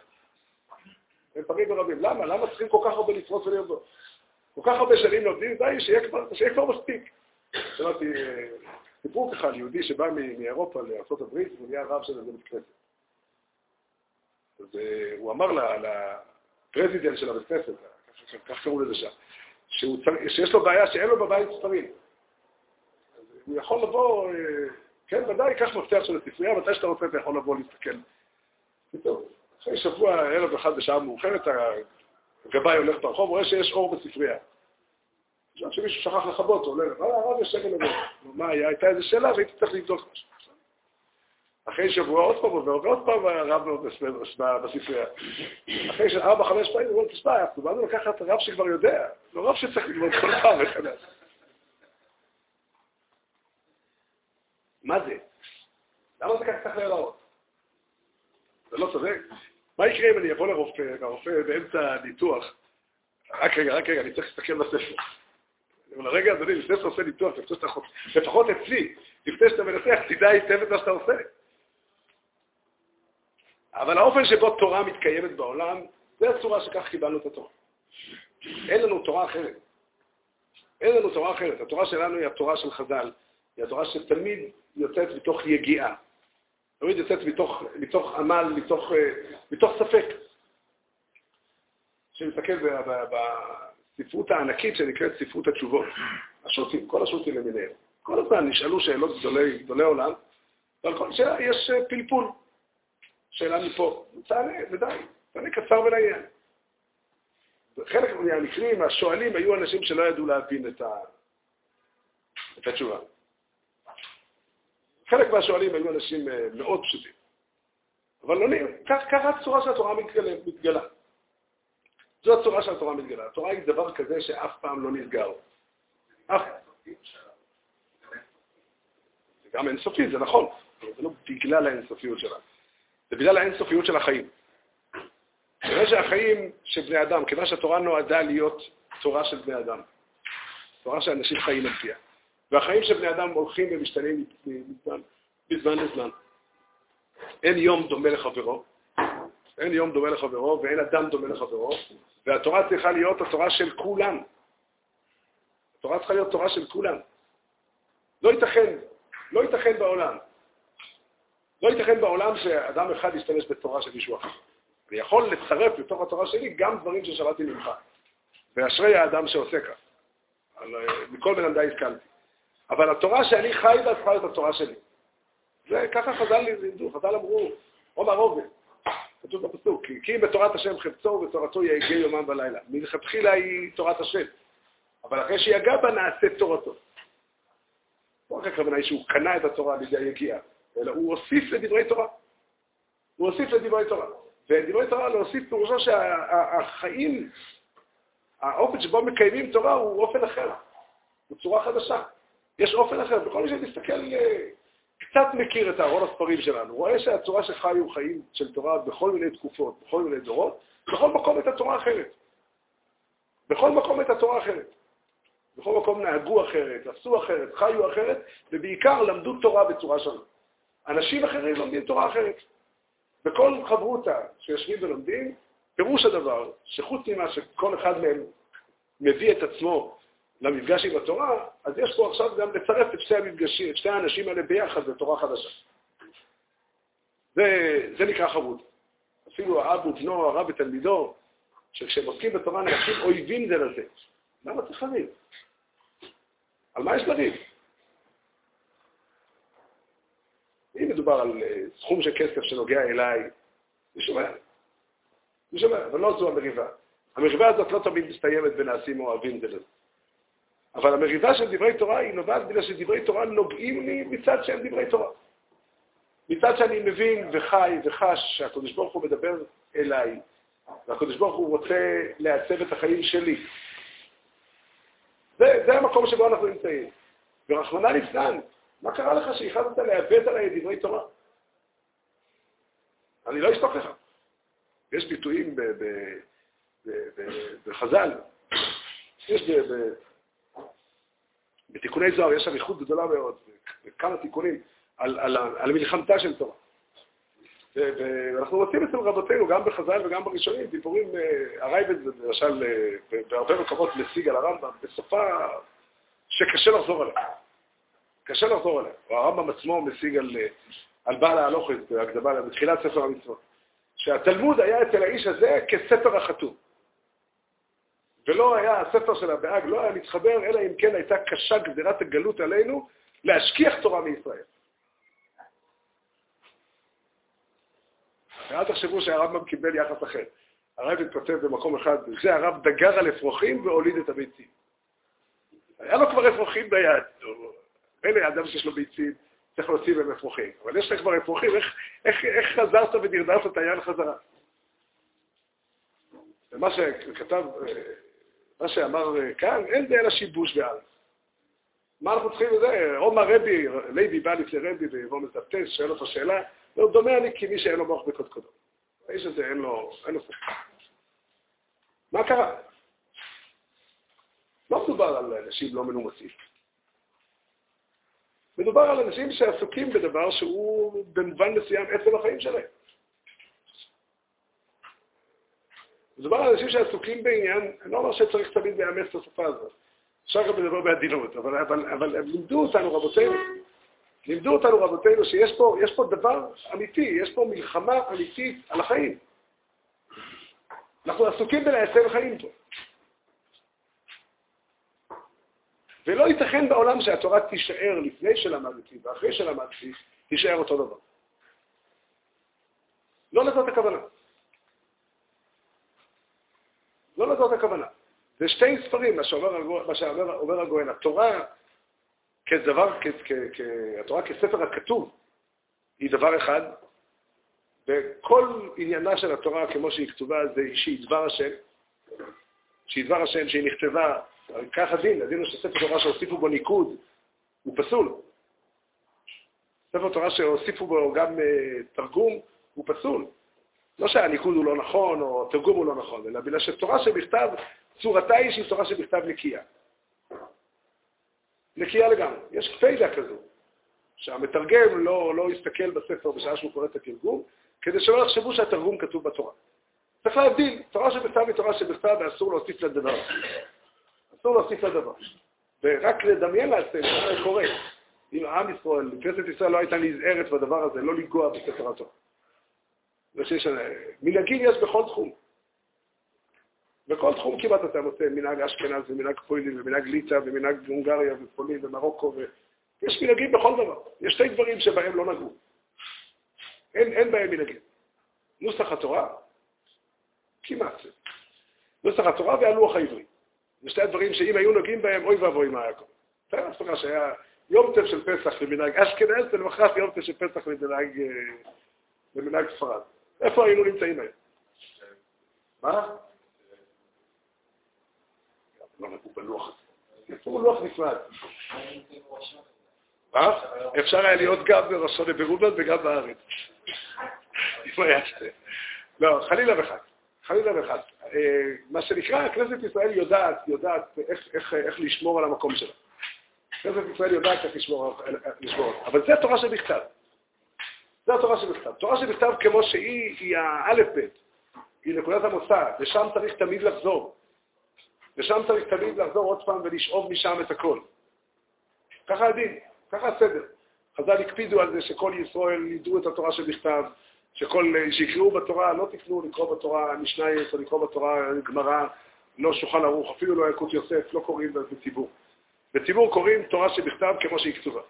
הם פרים ורבים. למה? למה צריכים כל כך הרבה לפרות ולרבות? כל כך הרבה שנים לומדים, די, שיהיה כבר, שיהיה כבר מספיק. שמעתי סיפור ככה על יהודי שבא מאירופה לארה"ב, והוא נהיה רב של איזה בית כנסת. אז אה, הוא אמר הפרזידנט של הבית כנסת, כך קראו לזה שם, שיש לו בעיה שאין לו בבית ספרים. הוא יכול לבוא, אה, כן, ודאי, קח מפתח של הספרייה, מתי שאתה רוצה אתה יכול לבוא להסתכל. אחרי שבוע, ערב אחד בשעה מאוחרת, הגבאי הולך ברחוב, רואה שיש אור בספרייה. עכשיו שמישהו שכח לכבות, אומר, אה, הרב יש שקל לבוא. מה היה? הייתה איזו שאלה והייתי צריך לבדוק משהו. אחרי שבוע עוד פעם עובר, ועוד פעם הרב מאוד בספרייה. אחרי שארבע, חמש פעמים, הוא אומר, תשמע, אנחנו באנו לקחת רב שכבר יודע, לא רב שצריך ללמוד כל פעם מחדש. מה זה? למה זה ככה צריך להיראות? זה לא צודק. מה יקרה אם אני אבוא לרופא, והרופא באמצע ניתוח, רק רגע, רק רגע, אני צריך להסתכל בספר. אבל רגע, אדוני, לפני שאתה עושה ניתוח, לפחות אצלי, לפני שאתה מנתח, תדע היטב את מה שאתה עושה. אבל האופן שבו תורה מתקיימת בעולם, זה הצורה שכך קיבלנו את התורה. אין לנו תורה אחרת. אין לנו תורה אחרת. התורה שלנו היא התורה של חז"ל. היא התורה שתמיד יוצאת מתוך יגיעה. תמיד יוצאת מתוך, מתוך עמל, מתוך, אה, מתוך ספק. כשנסתכל בספרות הענקית שנקראת ספרות התשובות, השו"תים, כל השו"תים למיניהם. כל הזמן נשאלו שאלות גדולי, גדולי עולם, ועל כל שאלה יש אה, פלפול. שאלה מפה. תענה, ודי, תענה קצר ולעניין. בחלק מהמקרים, השואלים היו אנשים שלא ידעו להבין את, ה... את התשובה. חלק מהשואלים היו אנשים אה, מאוד פשוטים. אבל לא נראה, ככה הצורה של התורה מתגלה. זו הצורה שהתורה מתגלה. התורה היא דבר כזה שאף פעם לא נסגר. אף זה גם אינסופי, זה נכון, זה לא בגלל האינסופיות שלה. זה בגלל האינסופיות של החיים. כיוון שהחיים של בני אדם, כיוון שהתורה נועדה להיות תורה של בני אדם, תורה שאנשים חיים על פיה, והחיים של בני אדם הולכים ומשתנים מזמן, מזמן לזמן. אין יום דומה לחברו, אין יום דומה לחברו ואין אדם דומה לחברו, והתורה צריכה להיות התורה של כולם. התורה צריכה להיות תורה של כולם. לא ייתכן, לא ייתכן בעולם. לא ייתכן בעולם שאדם אחד ישתמש בתורה של מישהו אחר. אני יכול לצרף לתוך התורה שלי גם דברים ששמעתי ממך. ואשרי האדם שעושה כך. אה, מכל אדם השכלתי. אבל התורה שאני חי בה צריכה להיות התורה שלי. זה ככה חז"ל לימדו, חז"ל אמרו, עומר עובד. כתוב בפסוק, כי אם בתורת השם חפצו ובתורתו יהגה יומם ולילה. מלכתחילה היא תורת השם. אבל אחרי שיגע בה נעשה תורתו. לא רק הכוונה היא שהוא קנה את התורה על ידי היגיעה, אלא הוא הוסיף לדברי תורה. הוא הוסיף לדברי תורה. ודברי תורה להוסיף פירושו שהחיים, האופן שבו מקיימים תורה הוא אופן אחר, הוא צורה חדשה. יש אופן אחר, וכל מי שמסתכל, אה, קצת מכיר את ארון הספרים שלנו, רואה שהצורה שחיו חיים של תורה בכל מיני תקופות, בכל מיני דורות, בכל מקום את התורה אחרת. בכל מקום את התורה אחרת. בכל מקום נהגו אחרת, עשו אחרת, חיו אחרת, ובעיקר למדו תורה בצורה שונה. אנשים אחרים לומדים תורה אחרת. בכל חברותה שיושבים ולומדים, פירוש הדבר שחוץ ממה שכל אחד מהם מביא את עצמו למפגש עם התורה, אז יש פה עכשיו גם לצרף את שתי המפגשים, את שתי האנשים האלה ביחד בתורה חדשה. זה, זה נקרא חברות. אפילו האב ובנו, הרב ותלמידו, שכשהם עוסקים בתורה אנשים אויבים זה לזה. למה צריך לריב? על מה יש לריב? אם מדובר על אה, סכום של כסף שנוגע אליי, אני שומע. אני שומע, אבל לא זו המריבה. המריבה הזאת לא תמיד מסתיימת בנעשים אוהבים זה. אבל המריבה של דברי תורה היא נובעת בגלל שדברי תורה נוגעים לי מצד שהם דברי תורה. מצד שאני מבין וחי וחש שהקדוש ברוך הוא מדבר אליי, והקדוש ברוך הוא רוצה לעצב את החיים שלי. זה, זה המקום שבו אנחנו נמצאים. ורחמנא ליצלן, מה קרה לך שהחלטת לעוות עליי דברי תורה? אני לא אשתוק לך. יש ביטויים בחז"ל, יש בתיקוני זוהר, יש אריכות גדולה מאוד, וכמה תיקונים על, על, על מלחמתה של תורה. ואנחנו מוצאים אצל רבותינו, גם בחז"ל וגם בראשונים, דיבורים, אה, הרייבד למשל אה, בהרבה מקומות משיג על הרמב"ם, בשפה שקשה לחזור עליה. קשה לחזור עליה. הרמב"ם עצמו משיג על, אה, על בעל ההלוכת בהקדמה, בתחילת ספר המצוות. שהתלמוד היה אצל האיש הזה כספר החתום. ולא היה, הספר של הבאג לא היה מתחבר, אלא אם כן הייתה קשה גזירת הגלות עלינו להשכיח תורה מישראל. ואל תחשבו שהרמב"ם קיבל יחס אחר. הרב כותב במקום אחד, זה הרב דגר על אפרוחים והוליד את הביצים. היה לו כבר אפרוחים ביד. מילא אדם שיש לו ביצים, צריך להוציא מהם אפרוחים. אבל יש לך כבר אפרוחים, איך, איך, איך חזרת ודרדרת את היד חזרה? ומה שכתב, מה שאמר כאן, אין זה אלא שיבוש בארץ. מה אנחנו צריכים לזה? עומר רבי, לייבי בא לפני רבי ויבוא מזפטס, שואל אותו שאלה, לא דומה אני כמי שאין לו מוח בקודקודו. האיש הזה אין לו, אין לו ספק. מה קרה? לא מדובר על אנשים לא מנומסים. מדובר על אנשים שעסוקים בדבר שהוא במובן מסוים עצם החיים שלהם. מדובר על אנשים שעסוקים בעניין, אני לא אומר שצריך תמיד לאמץ את השפה הזאת. אפשר גם לדבר בעדינות, אבל, אבל, אבל הם לימדו אותנו, רבותינו, לימדו אותנו רבותינו שיש פה, פה דבר אמיתי, יש פה מלחמה אמיתית על החיים. אנחנו עסוקים בלייצר חיים פה. ולא ייתכן בעולם שהתורה תישאר לפני שלמדתי ואחרי שלמדתי, תישאר אותו דבר. לא לזאת הכוונה. לא לזאת הכוונה. זה שתי ספרים, מה שאומר, מה שאומר הגויין. התורה כדבר, כ, כ, כ, התורה כספר הכתוב היא דבר אחד, וכל עניינה של התורה כמו שהיא כתובה זה שהיא דבר השם, שהיא דבר השם, שהיא נכתבה, כך הדין, הדין הוא שספר תורה שהוסיפו בו ניקוד, הוא פסול. ספר תורה שהוסיפו בו גם uh, תרגום, הוא פסול. לא שהניקוד הוא לא נכון, או התרגום הוא לא נכון, אלא בגלל שתורה שבכתב, צורתה היא שהיא תורה שבכתב נקייה. נקייה לגמרי. יש פיידה כזו, שהמתרגם לא, לא יסתכל בספר בשעה שהוא קורא את התרגום, כדי שלא יחשבו שהתרגום כתוב בתורה. צריך להבדיל, תורה שבכתב היא תורה שבכתב ואסור להוסיף לדבר. אסור להוסיף לדבר. ורק לדמיין לעצמנו מה זה קורה. אם עם ישראל, כנסת ישראל לא הייתה נזהרת בדבר הזה, לא לנגוע בספר התורה. מנהגים יש בכל תחום. בכל תחום כמעט אתה מוצא מנהג אשכנז ומנהג פוילים ומנהג ליטא ומנהג הונגריה ופולין ומרוקו, ויש מנהגים בכל דבר. יש שתי דברים שבהם לא נגעו. אין, אין בהם מנהגים. נוסח התורה, כמעט. נוסח התורה והלוח העברי. זה שתי הדברים שאם היו נוגעים בהם, אוי ואבוי מה היה קורה. תאר לעצמך שהיה יום טף של פסח למנהג אשכנז, ולמחרת יום טף של פסח למנהג, אה, למנהג ספרד. איפה היינו נמצאים היום? מה? לא נגעו בלוח הזה. יצרו לוח נפרד. מה? אפשר היה להיות גם בראשון ברובן וגם בארץ. לא, חלילה וחס. חלילה וחס. אה, מה שנקרא, כנסת ישראל יודעת, יודעת איך, איך, איך לשמור על המקום שלה. כנסת ישראל יודעת איך לשמור, לשמור. אבל זה התורה שבכתב. זה התורה שבכתב. תורה שבכתב כמו שהיא, היא האלף-בית, היא נקודת המוצא, ושם צריך תמיד לחזור. ושם צריך תמיד לחזור עוד פעם ולשאוב משם את הכל. ככה הדין, ככה הסדר. חז"ל הקפידו על זה שכל ישראל ידעו את התורה שבכתב, שכל, שיקראו בתורה, לא תקנו לקרוא בתורה משנייס או לקרוא בתורה גמרא, לא שולחן ערוך, אפילו לא ילקוט יוסף, לא קוראים בציבור. בציבור קוראים תורה שבכתב כמו שהיא כתובה.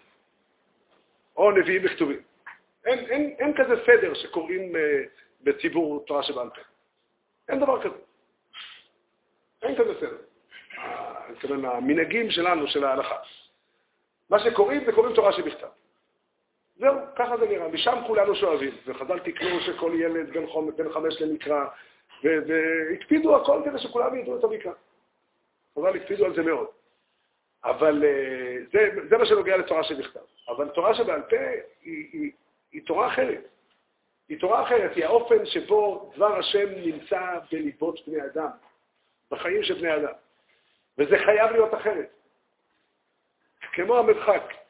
או נביאים בכתובים. אין, אין, אין כזה סדר שקוראים uh, בציבור תורה שבעל פה. אין דבר כזה. אין כזה סדר. אני מתכוון, המנהגים שלנו, של ההלכה. מה שקוראים זה קוראים תורה שבכתב. זהו, ככה זה נראה. משם כולנו שואבים. וחז"ל תקנו שכל ילד בן, חמש למקרא, והקפידו הכל כדי שכולם ידעו את המקרא. חז"ל הקפידו על זה מאוד. אבל אה, זה, זה מה שנוגע לתורה שבכתב. אבל תורה שבעל פה היא, היא, היא תורה אחרת. היא תורה אחרת, היא האופן שבו דבר השם נמצא בליבות בני אדם, בחיים של בני אדם. וזה חייב להיות אחרת. כמו המרחק.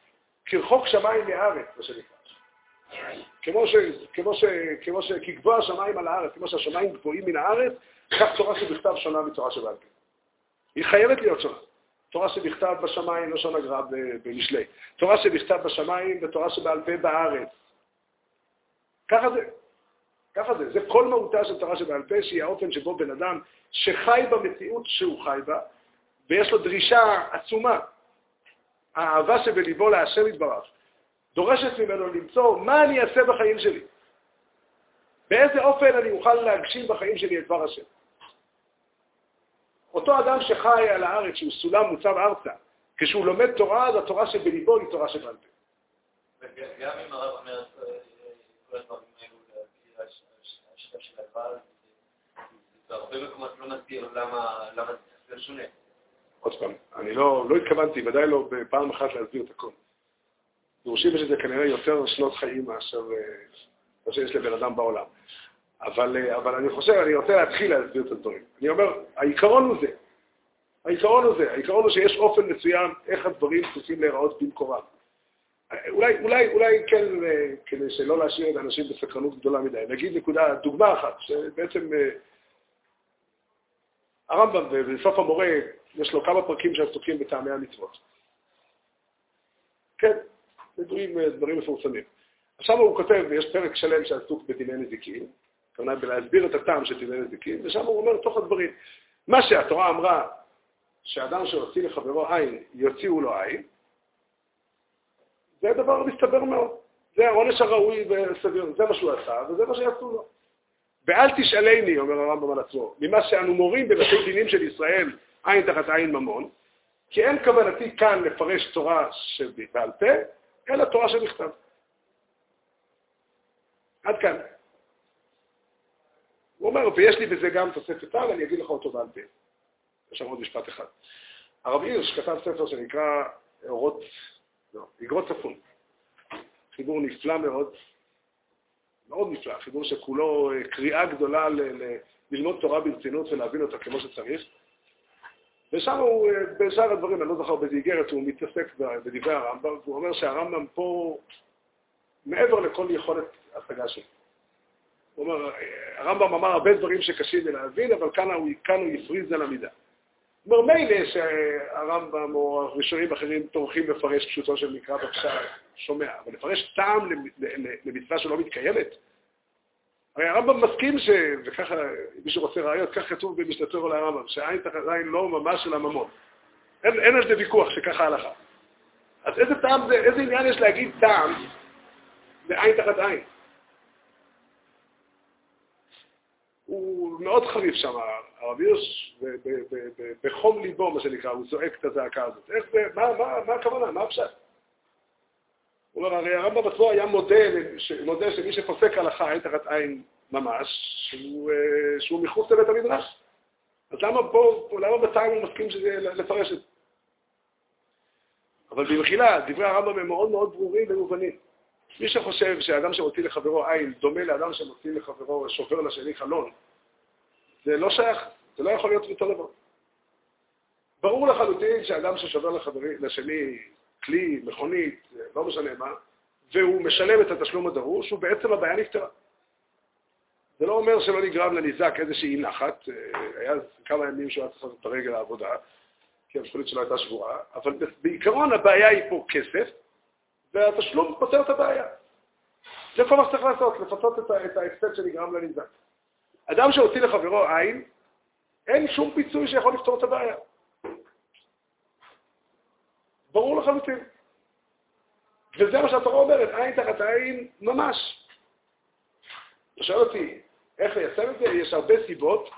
כרחוק שמיים מארץ, מה שנקרא. כמו ש... כמו ש... כמו ש... כגבוה השמיים על הארץ, כמו שהשמיים גבוהים מן הארץ, כך תורה שבכתב שונה מתורה שבעל פה. היא חייבת להיות שונה. תורה שבכתב בשמיים, לא שונה גרע במשלי. תורה שבכתב בשמיים ותורה שבעל פה בארץ. ככה זה. ככה זה. זה כל מהותה של תורה שבעל פה, שהיא האופן שבו בן אדם שחי במציאות שהוא חי בה, ויש לו דרישה עצומה האהבה שבליבו להשם יתברך, דורשת ממנו למצוא מה אני אעשה בחיים שלי. באיזה אופן אני אוכל להגשים בחיים שלי את דבר השם. אותו אדם שחי על הארץ, שהוא סולם מוצב ארצה, כשהוא לומד תורה, אז התורה שבליבו היא תורה שבעל פה. גם אם הרב אומר כל הדברים האלו, השיטה של הבעל, בהרבה מקומות לא מסביר למה זה שונה. עוד פעם, אני לא, לא התכוונתי, ודאי לא בפעם אחת להסביר את הכל. דורשים יש לזה כנראה יותר שנות חיים מאשר מה שיש לבן אדם בעולם. אבל, אבל אני חושב, אני רוצה להתחיל להסביר את הדברים. אני אומר, העיקרון הוא זה. העיקרון הוא זה. העיקרון הוא שיש אופן מסוים איך הדברים צריכים להיראות במקורם. אולי, אולי, אולי כן, כדי שלא להשאיר את האנשים בסקרנות גדולה מדי. נגיד נקודה, דוגמה אחת, שבעצם הרמב"ם בסוף המורה יש לו כמה פרקים שעסוקים בטעמי המצוות. כן, דברים, דברים מפורסמים. עכשיו הוא כותב, יש פרק שלם שעסוק בדיני נזיקין, כלומר בלהסביר את הטעם של דיני נזיקין, ושם הוא אומר תוך הדברים, מה שהתורה אמרה, שאדם שהוציא לחברו עין, יוציאו לו עין, זה דבר מסתבר מאוד. זה העונש הראוי וסביר, זה מה שהוא עשה, וזה מה שיעשו לו. ואל תשאלני, אומר הרמב"ם על עצמו, ממה שאנו מורים בבתי דינים של ישראל, עין תחת עין ממון, כי אין כוונתי כאן לפרש תורה שבעל פה, אלא תורה שבכתב. עד כאן. הוא אומר, ויש לי בזה גם תוספת על, אני אגיד לך אותו בעל פה. יש שם עוד משפט אחד. הרב הירש כתב ספר שנקרא אורות, לא, אגרות צפון. חיבור נפלא מאוד, מאוד נפלא, חיבור שכולו אה, קריאה גדולה ל- ל- ללמוד תורה ברצינות ולהבין אותה כמו שצריך. ושם הוא, אה, בשאר הדברים, אני לא זוכר באיזה איגרת, הוא מתעסק בדברי הרמב"ם, והוא אומר שהרמב"ם פה מעבר לכל יכולת השגה שלו. הוא אומר, הרמב"ם אמר הרבה דברים שקשים לי להבין, אבל כאן הוא, יפריז על המידה. הוא אומר, מילא שהרמב"ם או הראשונים אחרים טורחים לפרש פשוטו של מקרא בפשט, שומע, אבל לפרש טעם למצווה שלא מתקיימת? הרי הרמב"ם מסכים ש... וככה, אם מישהו רוצה ראיות, כך כתוב במשנתו לרמב"ם, שעין תחת עין לא ממש של הממון. אין, אין על זה ויכוח שככה הלכה. אז איזה טעם זה, איזה עניין יש להגיד טעם בעין תחת עין? הוא מאוד חריף שם, הרב הירש, בחום ליבו, מה שנקרא, הוא זועק את הזעקה הזאת. איך זה, מה, מה, מה הכוונה, מה הפשט? הוא אומר, הרי הרמב"ם עצמו היה מודה, מודה שמי שפוסק הלכה עין תחת עין ממש, שהוא, אה, שהוא מחוץ לבית המדרש. אז למה פה, למה בטעם הוא מסכים שזה לפרש את זה? אבל במחילה, דברי הרמב"ם הם מאוד מאוד ברורים ומובנים. מי שחושב שאדם שמוציא לחברו עין דומה לאדם שמוציא לחברו, שובר לשני חלון, זה לא שייך, זה לא יכול להיות אותו דבר. ברור לחלוטין שאדם ששובר לחברי, לשני כלי, מכונית, לא משנה מה, והוא משלם את התשלום הדרוש, הוא בעצם הבעיה נפתרה. זה לא אומר שלא נגרם לניזק איזושהי נחת, היה כמה ימים שהוא היה צריך לעשות את הרגל העבודה, כי המכונית שלו הייתה שבורה, אבל בעיקרון הבעיה היא פה כסף, והתשלום פותר את הבעיה. זה כל מה שצריך לעשות, לפצות את ההפסד שנגרם לניזק. אדם שהוציא לחברו עין, אין שום פיצוי שיכול לפתור את הבעיה. ברור לחלוטין. וזה מה שהתורה אומרת, עין תחת עין ממש. אתה שואל אותי, איך ליישם את זה? יש הרבה סיבות,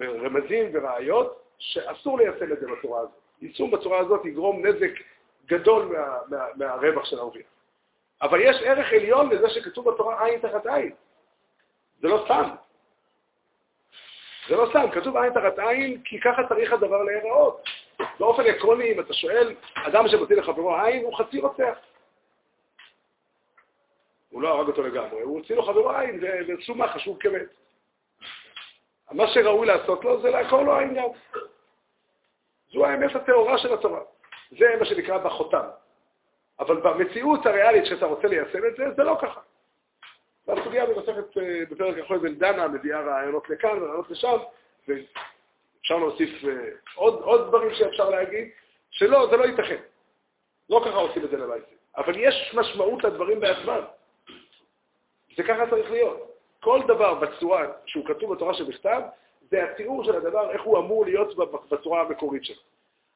ורמזים וראיות, שאסור ליישם את זה בצורה הזאת. יישום בצורה הזאת יגרום נזק גדול מה, מה, מהרווח של העובד. אבל יש ערך עליון לזה שכתוב בתורה עין תחת עין. זה לא סתם. זה לא סתם, כתוב עין תחת עין, כי ככה צריך הדבר להיראות. באופן עקרוני, אם אתה שואל, אדם שמוציא לחברו עין, הוא חצי רוצח. הוא לא הרג אותו לגמרי, הוא הוציא לו חברו עין, וסומה חשוב כמת. מה שראוי לעשות לו זה לעקור לו עין גם. זו האמת הטהורה של התורה. זה מה שנקרא בחותם. אבל במציאות הריאלית שאתה רוצה ליישם את זה, זה לא ככה. והסוגיה במסכת אה, בפרק אחרי בן דנה מביאה רעיונות לכאן ורעיונות לשם, ואפשר להוסיף אה, עוד, עוד דברים שאפשר להגיד, שלא, זה לא ייתכן. לא ככה עושים את זה למעשה. אבל יש משמעות לדברים בעצמם. זה ככה צריך להיות. כל דבר בצורה שהוא כתוב בתורה שבכתב, זה התיאור של הדבר, איך הוא אמור להיות בצורה המקורית שלו.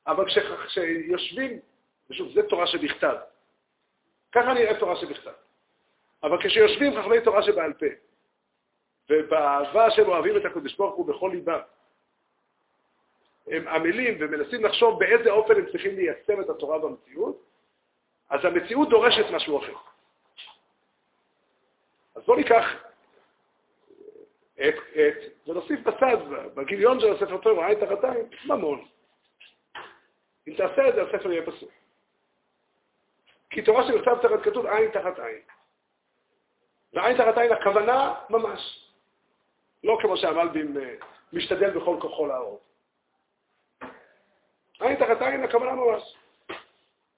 אבל כשיושבים, ושוב, זה תורה שבכתב. ככה נראה תורה שבכתב. אבל כשיושבים חכמי תורה שבעל פה, ובאהבה שהם אוהבים את הקדוש ברוך הוא בכל ליבם, הם עמלים ומנסים לחשוב באיזה אופן הם צריכים ליישם את התורה במציאות, אז המציאות דורשת משהו אחר. אז בואו ניקח את, את, ונוסיף בצד, בגיליון של הספר תורה, עין תחת עין, ממון. אם תעשה את זה, הספר יהיה פסוק. כי תורה שבכתב תחת כתוב עין תחת עין. ועין תחת עין הכוונה ממש. לא כמו שהמלבים אה, משתדל בכל כוחו להראות. עין תחת עין הכוונה ממש.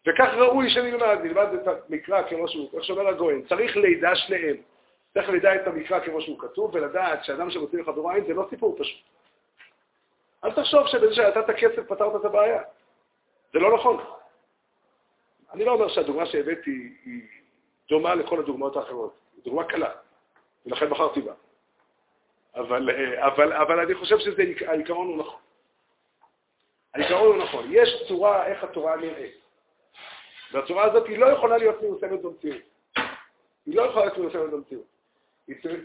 וכך ראוי שנלמד, נלמד את המקרא כמו שהוא, איך שאומר הגויין, צריך לידע שניהם. צריך לידע את המקרא כמו שהוא כתוב, ולדעת שאדם שמוציא לחברו עין זה לא סיפור פשוט. אל תחשוב שבזה שנתת כסף פתרת את הבעיה. זה לא נכון. אני לא אומר שהדוגמה שהבאתי היא דומה לכל הדוגמאות האחרות. היא דוגמה קלה, ולכן בחרתי בה. אבל, אבל, אבל אני חושב שהעיקרון הוא נכון. העיקרון הוא נכון. יש צורה איך התורה נראית. והצורה הזאת היא לא יכולה להיות מיושמת במציאות. היא לא יכולה להיות מיושמת במציאות.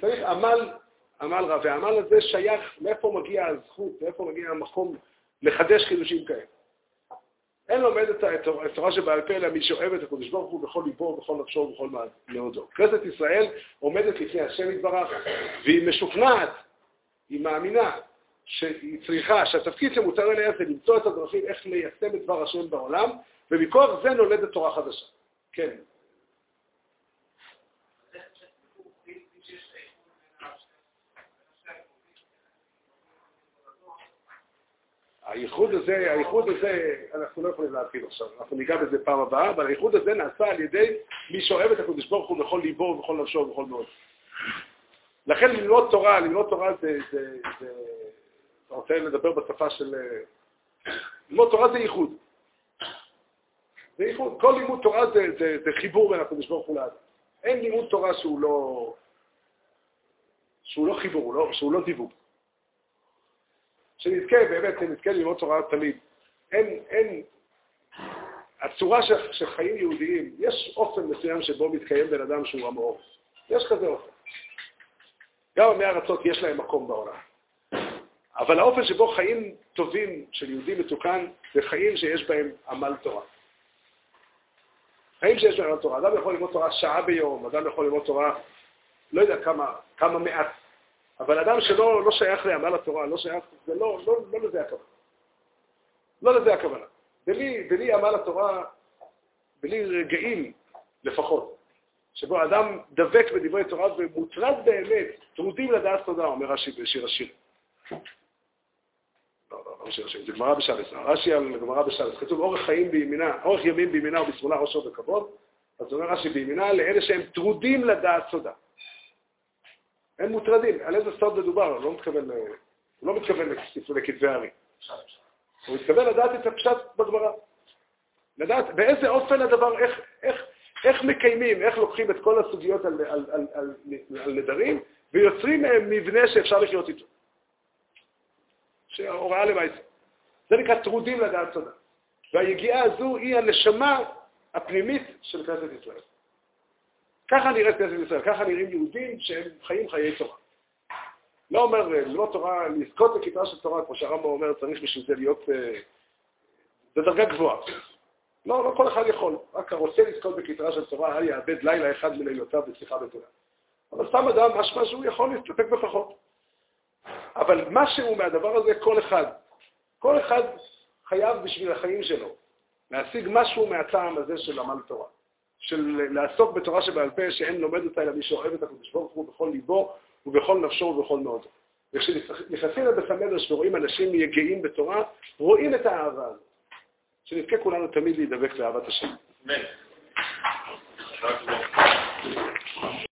צריך עמל, עמל רב, והעמל הזה שייך מאיפה מגיע הזכות, מאיפה מגיע המקום לחדש חידושים כאלה. אין לומד את התורה שבעל פה, אלא מי שאוהב את הקדוש ברוך הוא בכל ליבו, ובכל נפשו ובכל מאודו. כנסת ישראל עומדת לפני השם יתברך, והיא משוכנעת היא מאמינה שהיא צריכה, שהתפקיד שמותר אליה זה למצוא את הדרכים איך ליישם את דבר השם בעולם, ומכוח זה נולדת תורה חדשה. כן. הייחוד הזה, הייחוד הזה, אנחנו לא יכולים להתחיל עכשיו, אנחנו ניגע בזה פעם הבאה, אבל הייחוד הזה נעשה על ידי מי שאוהב את הקדוש ברוך הוא בכל ליבו ובכל נפשו ובכל מאוד. לכן ללמוד תורה, ללמוד תורה זה, זה, זה, אתה רוצה לדבר בשפה של... ללמוד תורה זה ייחוד. זה ייחוד. כל לימוד תורה זה, זה, זה חיבור בין הקדוש ברוך הוא לאדם. אין לימוד תורה שהוא לא, שהוא לא חיבור, לא, שהוא לא דיווג. שנזכה, באמת, שנזכה ללמוד תורה תמיד. אין, אין, הצורה של, של חיים יהודיים, יש אופן מסוים שבו מתקיים בן אדם שהוא המאור. יש כזה אופן. גם עמי ארצות יש להם מקום בעולם. אבל האופן שבו חיים טובים של יהודי מתוקן, זה חיים שיש בהם עמל תורה. חיים שיש בהם עמל תורה. אדם יכול ללמוד תורה שעה ביום, אדם יכול ללמוד תורה, לא יודע כמה, כמה מעט אבל אדם שלא לא שייך לעמל התורה, לא שייך, זה לא, לא, לא לזה הכוונה. לא לזה הכוונה. בלי, בלי עמל התורה, בלי רגעים לפחות, שבו אדם דבק בדברי תורה ומוטרד באמת, טרודים לדעת תורה, אומר רש"י בשיר השירים. בשיר השירים, זה גמרא בשלס. רש"י על גמרא בשלס. כתוב אורך חיים בימינה, אורך ימים בימינה ובשמאלה עושר וכבוד. אז אומר רש"י בימינה לאלה שהם טרודים לדעת סודה. הם מוטרדים. על איזה סוד מדובר? הוא לא מתכוון, הוא לא מתכוון לכתבי הארי. הוא מתכוון לדעת את הפשט בגמרא. לדעת באיזה אופן הדבר, איך, איך, איך מקיימים, איך לוקחים את כל הסוגיות על, על, על, על, על נדרים ויוצרים מהם מבנה שאפשר לחיות איתו. שהוראה למעשה. זה נקרא טרודים לדעת תודה. והיגיעה הזו היא הנשמה הפנימית של כנסת ישראל. ככה נראית כנסת ישראל, ככה נראים יהודים שהם חיים חיי תורה. לא אומר, לא תורה, לזכות בכיתה של תורה, כמו שהרמב"ם אומר, צריך בשביל זה להיות אה, בדרגה גבוהה. לא, לא כל אחד יכול. רק הרוצה לזכות בכיתרה של תורה, אל יאבד לילה אחד מלילותיו בשיחה בתורה. אבל סתם אדם, משמע שהוא יכול להסתפק בפחות. אבל משהו מהדבר הזה, כל אחד, כל אחד חייב בשביל החיים שלו להשיג משהו מהטעם הזה של עמל תורה. של לעסוק בתורה שבעל פה, שאין לומד אותה אלא מי שאוהב את הקדוש ברוך הוא בכל ליבו ובכל נפשו ובכל מאודו. וכשנכנסים לבית המדרש ורואים אנשים יגעים בתורה, רואים את האהבה הזאת. שנזכה כולנו תמיד להידבק לאהבת השם. אמן.